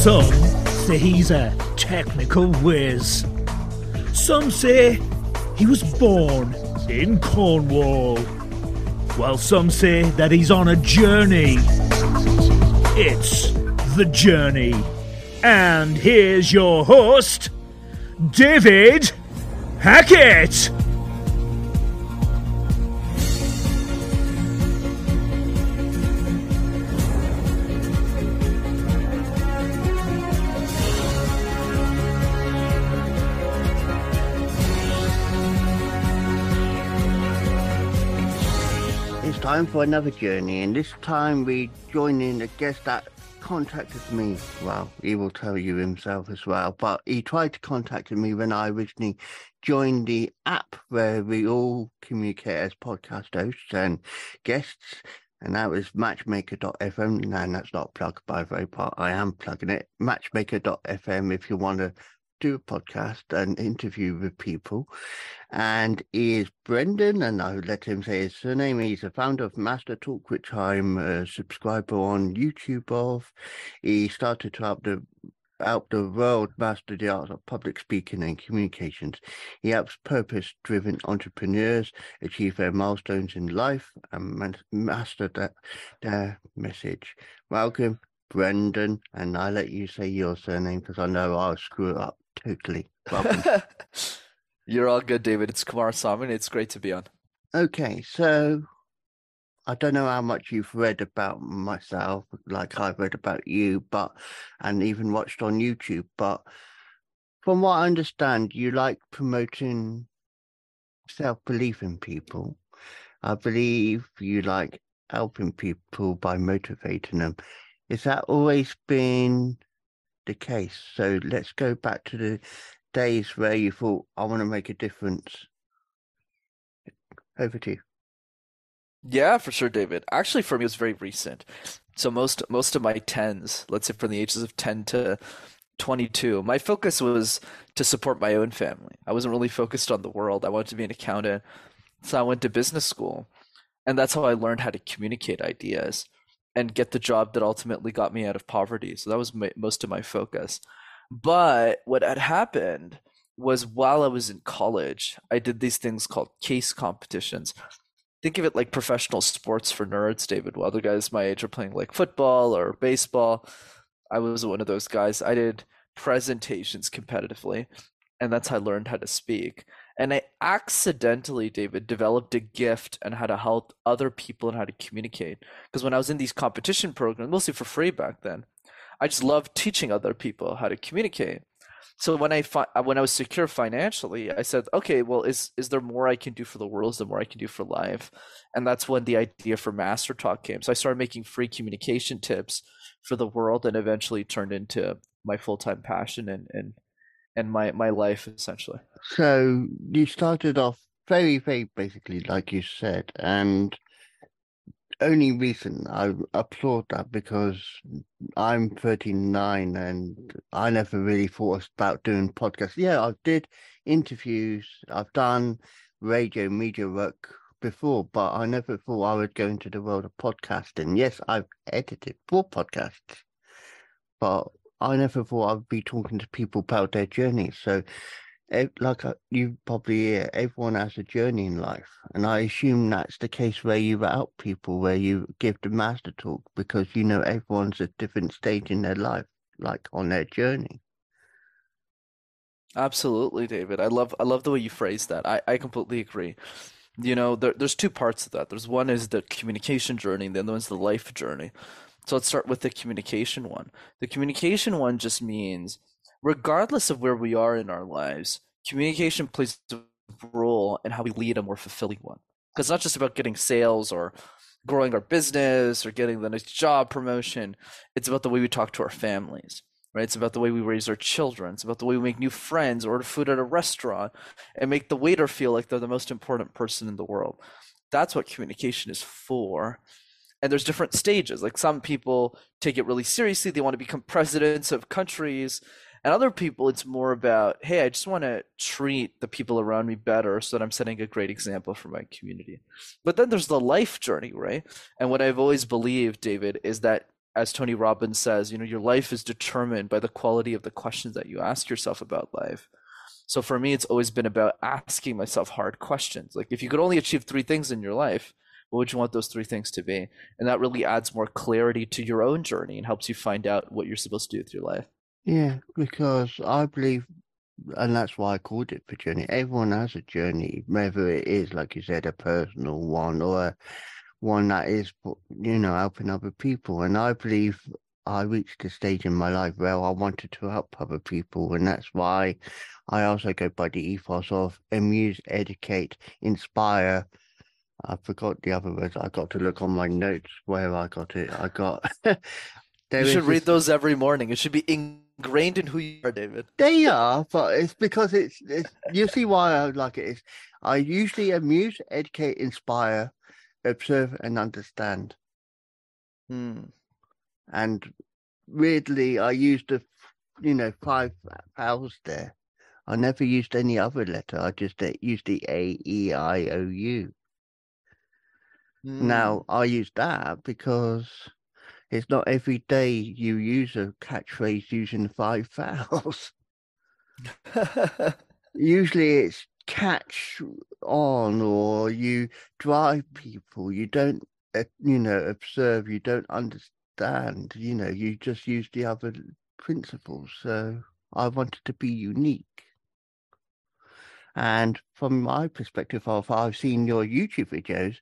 Some say he's a technical whiz. Some say he was born in Cornwall. While some say that he's on a journey. It's The Journey. And here's your host, David Hackett. It's time for another journey, and this time we join in a guest that contacted me. Well, he will tell you himself as well, but he tried to contact me when I originally joined the app where we all communicate as podcast hosts and guests, and that was matchmaker.fm. And that's not plugged by way, but I am plugging it. Matchmaker.fm if you want to do a podcast and interview with people. And is Brenden, and I'll let him say his surname. He's the founder of MasterTalk, which I'm a subscriber on YouTube of. He started to help the help the world master the art of public speaking and communications. He helps purpose driven entrepreneurs achieve their milestones in life and master that, their message. Welcome, Brenden, and I let you say your surname because I know I'll screw it up totally. Welcome. You're all good, David. It's Kumarasamy. It's great to be on. okay, so I don't know how much you've read about myself, like I've read about you, but and even watched on YouTube, but from what I understand, you like promoting self belief in people. I believe you like helping people by motivating them. Is that always been the case? So let's go back to the days where you thought, I want to make a difference. Over to you. Yeah, for sure, David. Actually, for me, it was very recent. So most most of my tens, let's say from the ages of 10 to 22, my focus was to support my own family. I wasn't really focused on the world. I wanted to be an accountant. So I went to business school. And that's how I learned how to communicate ideas and get the job that ultimately got me out of poverty. So that was my, most of my focus. But what had happened was while I was in college, I did these things called case competitions. Think of it like professional sports for nerds, David. While other guys my age are playing like football or baseball, I was one of those guys. I did presentations competitively, and that's how I learned how to speak. And I accidentally, David, developed a gift and how to help other people and how to communicate. Because when I was in these competition programs, mostly for free back then, I just loved teaching other people how to communicate. So when I fi- when I was secure financially, I said, okay, well, is is there more I can do for the world? Is there more I can do for life? And that's when the idea for MasterTalk came. So I started making free communication tips for the world, and eventually turned into my full time passion and and and my my life essentially. So you started off very, very basically, like you said, and only recent. I applaud that because I'm 39 and I never really thought about doing podcasts. Yeah, I did interviews, I've done radio media work before, but I never thought I would go into the world of podcasting. Yes, I've edited four podcasts, but I never thought I'd be talking to people about their journeys. So like uh, you probably hear, everyone has a journey in life, and I assume that's the case where you help people, where you give the master talk, because you know everyone's at different stage in their life, like on their journey. Absolutely, David. I love I love the way you phrase that. I, I completely agree. You know, there, there's two parts to that. There's one is the communication journey, and the other one's the life journey. So let's start with the communication one. The communication one just means, regardless of where we are in our lives, communication plays a role in how we lead a more fulfilling one. Because it's not just about getting sales or growing our business or getting the next job promotion. It's about the way we talk to our families, right? It's about the way we raise our children. It's about the way we make new friends, order food at a restaurant, and make the waiter feel like they're the most important person in the world. That's what communication is for. And there's different stages. Like some people take it really seriously, they want to become presidents of countries. And other people, it's more about, hey, I just want to treat the people around me better so that I'm setting a great example for my community. But then there's the life journey, right? And what I've always believed, David, is that as Tony Robbins says, you know, your life is determined by the quality of the questions that you ask yourself about life. So for me, it's always been about asking myself hard questions. Like, if you could only achieve three things in your life, what would you want those three things to be? And that really adds more clarity to your own journey and helps you find out what you're supposed to do with your life. Yeah, because I believe, and that's why I called it the journey. Everyone has a journey, whether it is, like you said, a personal one or one that is, you know, helping other people. And I believe I reached a stage in my life where I wanted to help other people. And that's why I also go by the ethos of amuse, educate, inspire. I forgot the other words. I got to look on my notes where I got it. I got. you should read this... those every morning. It should be ingrained in who you are, David. They are, but it's because it's. it's you see why I like it is. I usually amuse, educate, inspire, observe, and understand. Hmm. And weirdly, I used the, you know, five vowels there. I never used any other letter. I just uh, used the A, E, I, O, U. Mm. Now, I use that because it's not every day you use a catchphrase using five vowels. Usually it's catch on or you drive people. You don't, uh, you know, observe, you don't understand understand. You know, you just use the other principles. So I wanted to be unique. And from my perspective of I've seen your YouTube videos,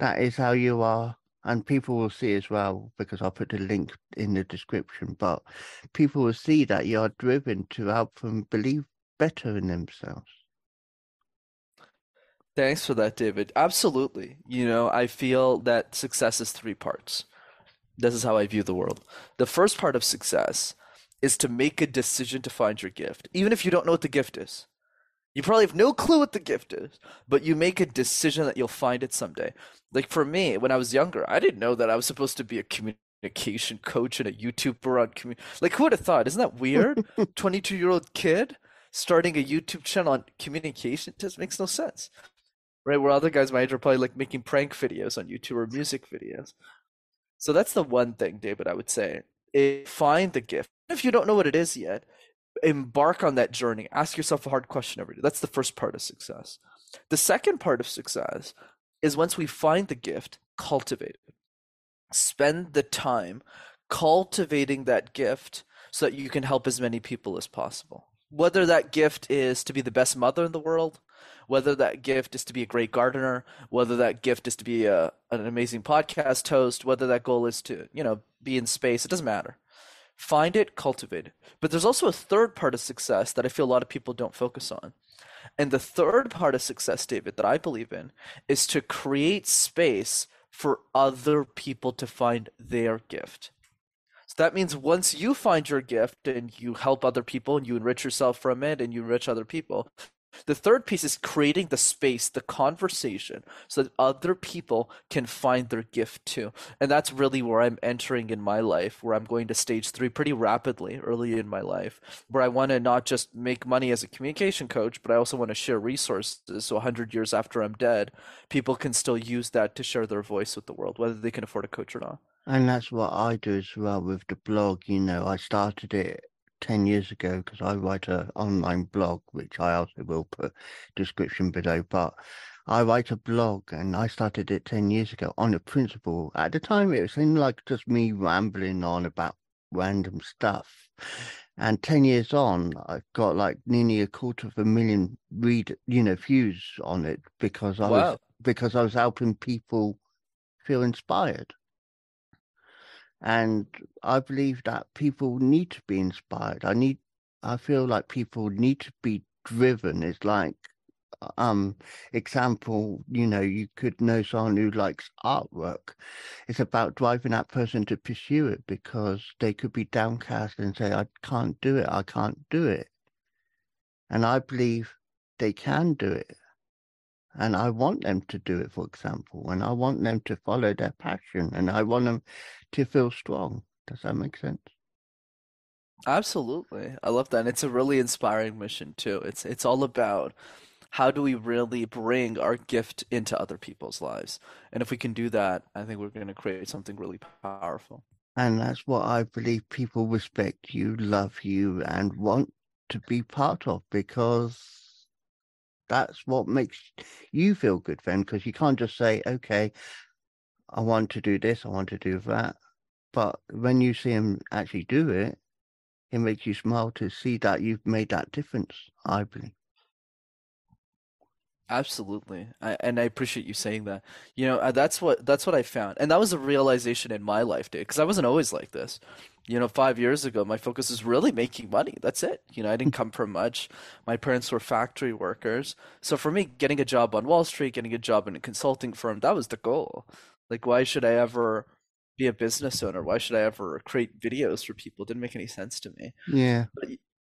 that is how you are. And people will see as well, because I'll put the link in the description, but people will see that you are driven to help them believe better in themselves. Thanks for that, David. Absolutely. You know, I feel that success is three parts. This is how I view the world. The first part of success is to make a decision to find your gift, even if you don't know what the gift is. You probably have no clue what the gift is, but you make a decision that you'll find it someday. Like for me, when I was younger, I didn't know that I was supposed to be a communication coach and a YouTuber on commu- like who would have thought? Isn't that weird? 22 year old kid starting a YouTube channel on communication just makes no sense. Right? Where other guys my age are probably like making prank videos on YouTube or music videos. So that's the one thing, David, I would say. find the gift. If you don't know what it is yet, embark on that journey. Ask yourself a hard question every day. That's the first part of success. The second part of success is once we find the gift, cultivate it. Spend the time cultivating that gift so that you can help as many people as possible. Whether that gift is to be the best mother in the world, whether that gift is to be a great gardener, whether that gift is to be a, an amazing podcast host, whether that goal is to, you know, be in space, it doesn't matter. Find it, cultivate it. But there's also a third part of success that I feel a lot of people don't focus on. And the third part of success, David, that I believe in is to create space for other people to find their gift. So that means once you find your gift and you help other people and you enrich yourself from it and you enrich other people, the third piece is creating the space, the conversation, so that other people can find their gift too. And that's really where I'm entering in my life, where I'm going to stage three pretty rapidly early in my life, where I want to not just make money as a communication coach, but I also want to share resources. So 100 years after I'm dead, people can still use that to share their voice with the world, whether they can afford a coach or not. And that's what I do as well with the blog. You know, I started it 10 years ago because I write an online blog, which I also will put description below. But I write a blog and I started it 10 years ago on a principle. At the time, it seemed like just me rambling on about random stuff. And 10 years on, I've got like nearly a quarter of a million read, you know, views on it because I wow. was, because I was helping people feel inspired. And I believe that people need to be inspired. I need, I feel like people need to be driven. It's like, um, example, you know, you could know someone who likes artwork. It's about driving that person to pursue it because they could be downcast and say, I can't do it. I can't do it. And I believe they can do it. And I want them to do it, for example, and I want them to follow their passion and I want them to feel strong. Does that make sense? Absolutely. I love that. And it's a really inspiring mission too. It's it's all about how do we really bring our gift into other people's lives? And if we can do that, I think we're going to create something really powerful. And that's what I believe people respect you, love you, and want to be part of because that's what makes you feel good then. Because you can't just say, okay, I want to do this, I want to do that. But when you see him actually do it, it makes you smile to see that you've made that difference, I believe. Absolutely, I, and I appreciate you saying that. You know, uh, that's what that's what I found, and that was a realization in my life, dude. Because I wasn't always like this. You know, five years ago, my focus was really making money. That's it. You know, I didn't come from much. My parents were factory workers, so for me, getting a job on Wall Street, getting a job in a consulting firm, that was the goal. Like, why should I ever be a business owner? Why should I ever create videos for people? It didn't make any sense to me. Yeah. But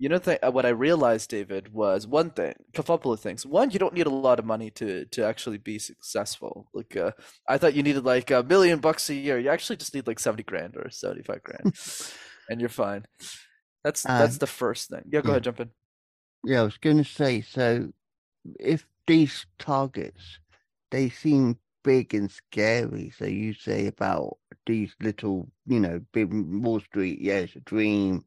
you know, th- what I realized, David, was one thing, a couple of things. One, you don't need a lot of money to to actually be successful. Like, uh, I thought you needed like a million bucks a year. You actually just need like seventy grand or seventy five grand, and you're fine. That's Uh, that's the first thing. Yeah, go yeah. ahead, jump in. Yeah, I was going to say, so if these targets, they seem big and scary. So you say about these little, you know, big Wall Street, yeah, it's a dream.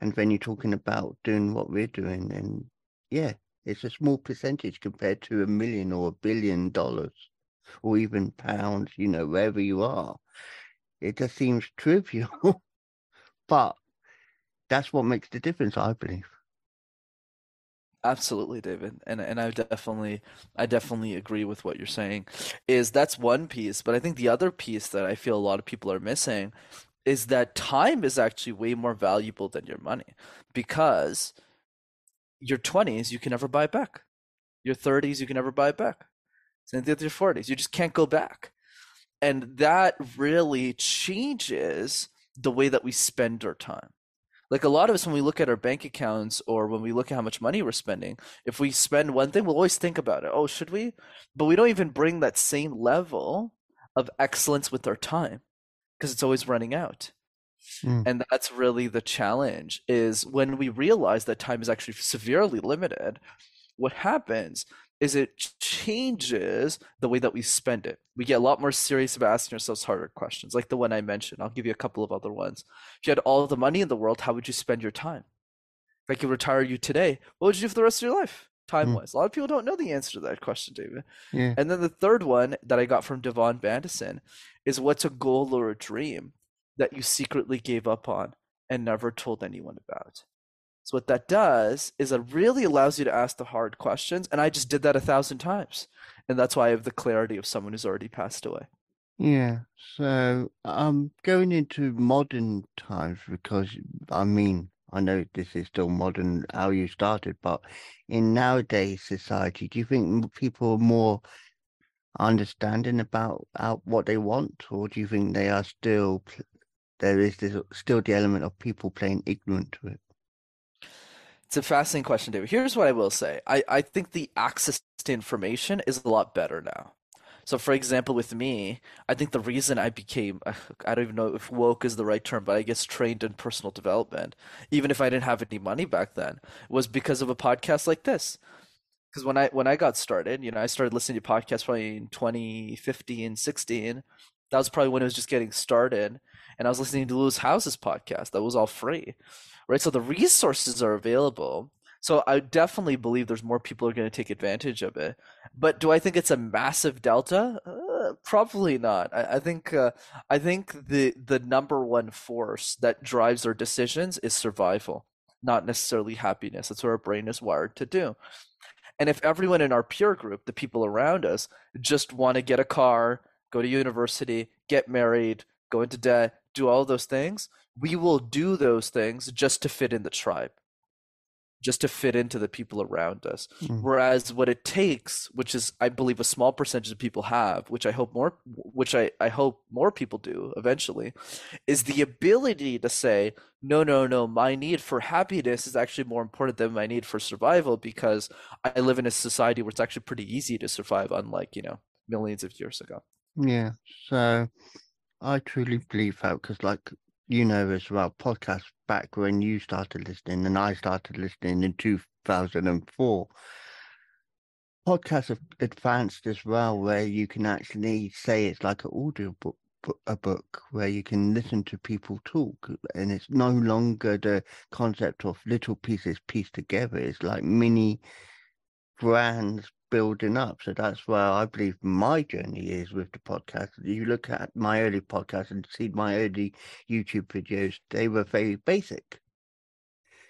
And then you're talking about doing what we're doing. And yeah, it's a small percentage compared to a million or a billion dollars or even pounds, you know, wherever you are. It just seems trivial. but that's what makes the difference, I believe. Absolutely, David. And and I definitely I definitely agree with what you're saying. Is that's one piece, but I think the other piece that I feel a lot of people are missing is that time is actually way more valuable than your money because your 20s you can never buy back. Your 30s you can never buy back. Same thing with your 40s. You just can't go back. And that really changes the way that we spend our time like a lot of us when we look at our bank accounts or when we look at how much money we're spending if we spend one thing we'll always think about it oh should we but we don't even bring that same level of excellence with our time because it's always running out. Mm. and that's really the challenge is when we realize that time is actually severely limited what happens is it changes the way that we spend it. We get a lot more serious about asking ourselves harder questions like the one i mentioned. I'll give you a couple of other ones. If you had all the money in the world how would you spend your time? If i could retire you today what would you do for the rest of your life time wise a lot of people don't know the answer to that question david Yeah. and then the third one that I got from Devon Bandison is what's a goal or a dream that you secretly gave up on and never told anyone about. So what that does is it really allows you to ask the hard questions. And I just did that a thousand times. And that's why I have the clarity of someone who's already passed away. Yeah, so I'm um, going into modern times because I mean, I know this is still modern how you started, but in nowadays society, do you think people are more understanding about uh, what they want, or do you think they are still there is this, still the element of people playing ignorant to it? It's a fascinating question, David. Here's what I will say. I, I think the access to information is a lot better now. So, for example, with me, I think the reason I became, I don't even know if woke is the right term, but I guess trained in personal development, even if I didn't have any money back then, was because of a podcast like this. Because when I when I got started, you know, I started listening to podcasts probably in 2015, 16. That was probably when it was just getting started. And I was listening to Lewis Howes's podcast. That was all free right? So the resources are available. So I definitely believe there's more people are going to take advantage of it. But do I think it's a massive delta? Uh, probably not. I, I think uh, I think the the number one force that drives our decisions is survival, not necessarily happiness. That's what our brain is wired to do. And if everyone in our peer group, the people around us, just want to get a car, go to university, get married, go into debt, do all those things, we will do those things just to fit in the tribe, just to fit into the people around us. Mm. Whereas what it takes, which is I believe a small percentage of people have, which I hope more which I, I hope more people do eventually, is the ability to say, no, no, no, my need for happiness is actually more important than my need for survival because I live in a society where it's actually pretty easy to survive, unlike, you know, millions of years ago. Yeah, so I truly believe that because, like you know, as well, podcasts back when you started listening and I started listening in 2004, podcasts have advanced as well, where you can actually say it's like an audio book a book where you can listen to people talk, and it's no longer the concept of little pieces pieced together. It's like mini brands building up. So that's where I believe my journey is with the podcast. You look at my early podcast and see my early YouTube videos, they were very basic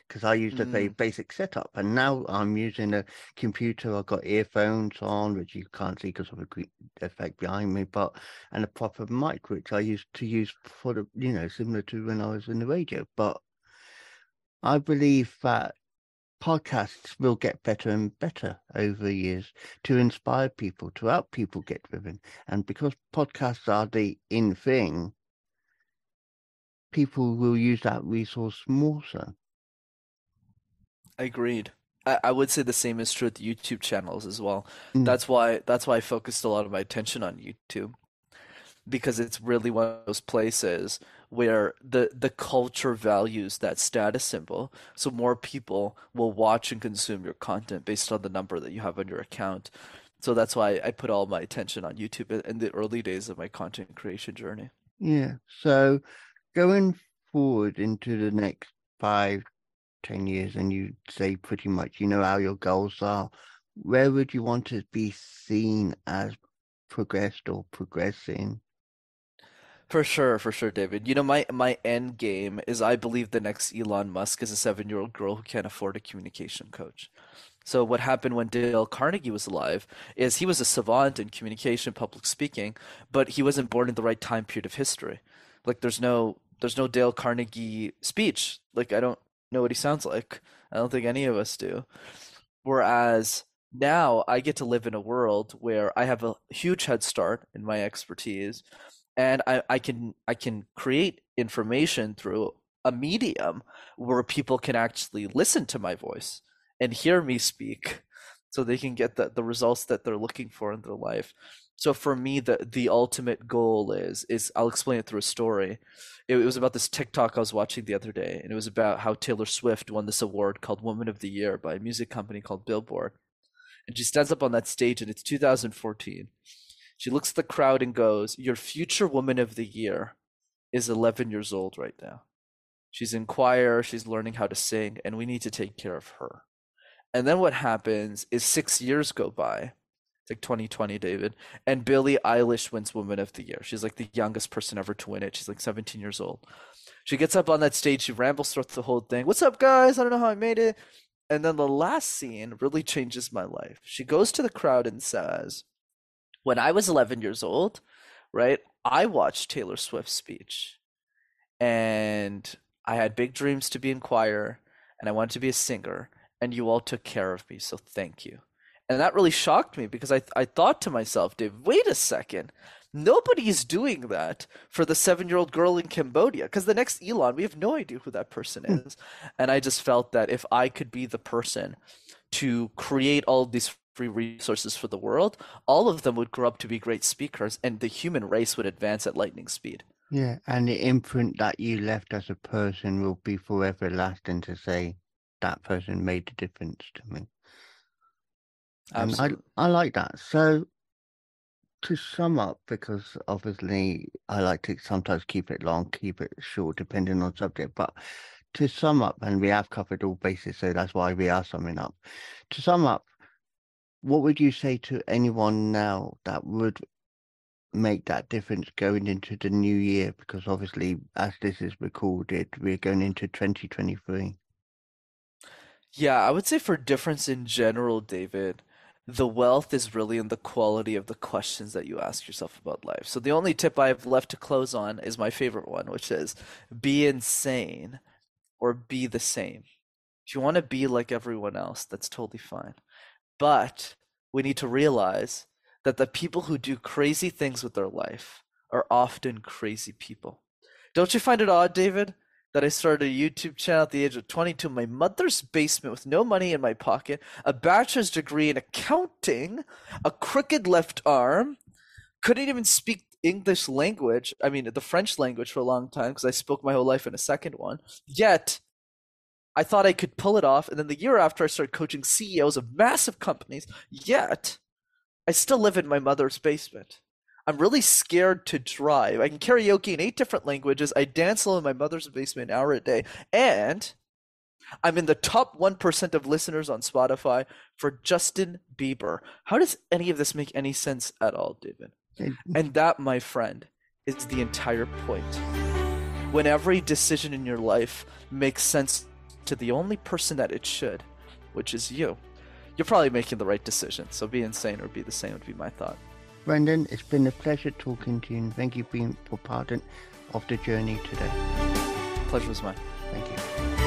because I used a very Mm, basic setup. And now I'm using a computer. I've got earphones on, which you can't see because of a green effect behind me, but and a proper mic, which I used to use for the, you know, similar to when I was in the radio. But I believe that podcasts will get better and better over the years to inspire people, to help people get driven. And because podcasts are the in thing, people will use that resource more so. agreed. I, I would say the same is true with YouTube channels as well. Mm. That's why that's why I focused a lot of my attention on YouTube because it's really one of those places where the the culture values that status symbol, so more people will watch and consume your content based on the number that you have on your account. So that's why I put all my attention on YouTube in the early days of my content creation journey. Yeah. So going forward into the next five, ten years, and you say pretty much you know how your goals are, where would you want to be seen as progressed or progressing? For sure, for sure, David. You know, my my end game is I believe the next Elon Musk is a seven-year-old girl who can't afford a communication coach. So what happened when Dale Carnegie was alive is he was a savant in communication, public speaking, but he wasn't born in the right time period of history. Like there's no there's no Dale Carnegie speech. Like I don't know what he sounds like. I don't think any of us do. Whereas now I get to live in a world where I have a huge head start in my expertise and I, I can I can create information through a medium where people can actually listen to my voice and hear me speak so they can get the, the results that they're looking for in their life. So for me the the ultimate goal is is I'll explain it through a story. It, it was about this TikTok I was watching the other day and it was about how Taylor Swift won this award called Woman of the Year by a music company called Billboard. And she stands up on that stage and it's 2014 she looks at the crowd and goes, Your future woman of the year is 11 years old right now. She's in choir, she's learning how to sing, and we need to take care of her. And then what happens is six years go by. It's like 2020, David. And Billie Eilish wins Woman of the Year. She's like the youngest person ever to win it. She's like 17 years old. She gets up on that stage, she rambles through the whole thing. What's up, guys? I don't know how I made it. And then the last scene really changes my life. She goes to the crowd and says, when I was 11 years old, right, I watched Taylor Swift's speech and I had big dreams to be in choir and I wanted to be a singer and you all took care of me, so thank you. And that really shocked me because I I thought to myself, Dave, wait a second. Nobody is doing that for the seven-year-old girl in Cambodia because the next Elon, we have no idea who that person hmm. is. And I just felt that if I could be the person to create all these free resources for the world, all of them would grow up to be great speakers, and the human race would advance at lightning speed. Yeah, and the imprint that you left as a person will be forever lasting to say that person made a difference to me. And I I like that. So to sum up, because obviously I like to sometimes keep it long, keep it short, depending on subject. But to sum up, and we have covered all bases, so that's why we are summing up. To sum up, what would you say to anyone now that would make that difference going into the new year? Because obviously, as this is recorded, we're going into 2023. Yeah, I would say for difference in general, David, the wealth is really in the quality of the questions that you ask yourself about life. So the only tip I have left to close on is my favorite one, which is be insane or be the same. If you want to be like everyone else, that's totally fine. But we need to realize that the people who do crazy things with their life are often crazy people. Don't you find it odd, David, that I started a YouTube channel at the age of 22 in my mother's basement with no money in my pocket, a bachelor's degree in accounting, a crooked left arm, couldn't even speak English language, I mean the French language for a long time because I spoke my whole life in a second one. Yet I thought I could pull it off, and then the year after I started coaching CEOs of massive companies, yet I still live in my mother's basement. I'm really scared to drive. I can karaoke in eight different languages. I dance alone in my mother's basement an hour a day. And I'm in the top 1% of listeners on Spotify for Justin Bieber. How does any of this make any sense at all, David? And that, my friend, is the entire point. When every decision in your life makes sense to the only person that it should, which is you, you're probably making the right decision. So be insane or be the same would be my thought. Brenden, it's been a pleasure talking to you and thank you for being for part of the journey today. Pleasure was mine. Thank you.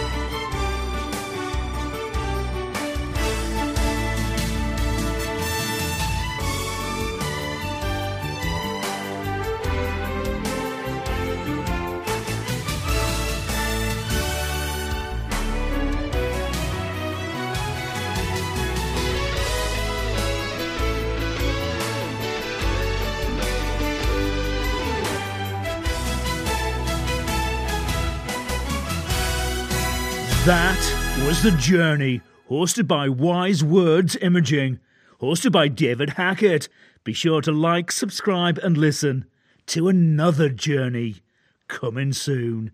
That was The Journey, hosted by Wise Words Imaging, hosted by David Hackett. Be sure to like, subscribe, and listen to another journey coming soon.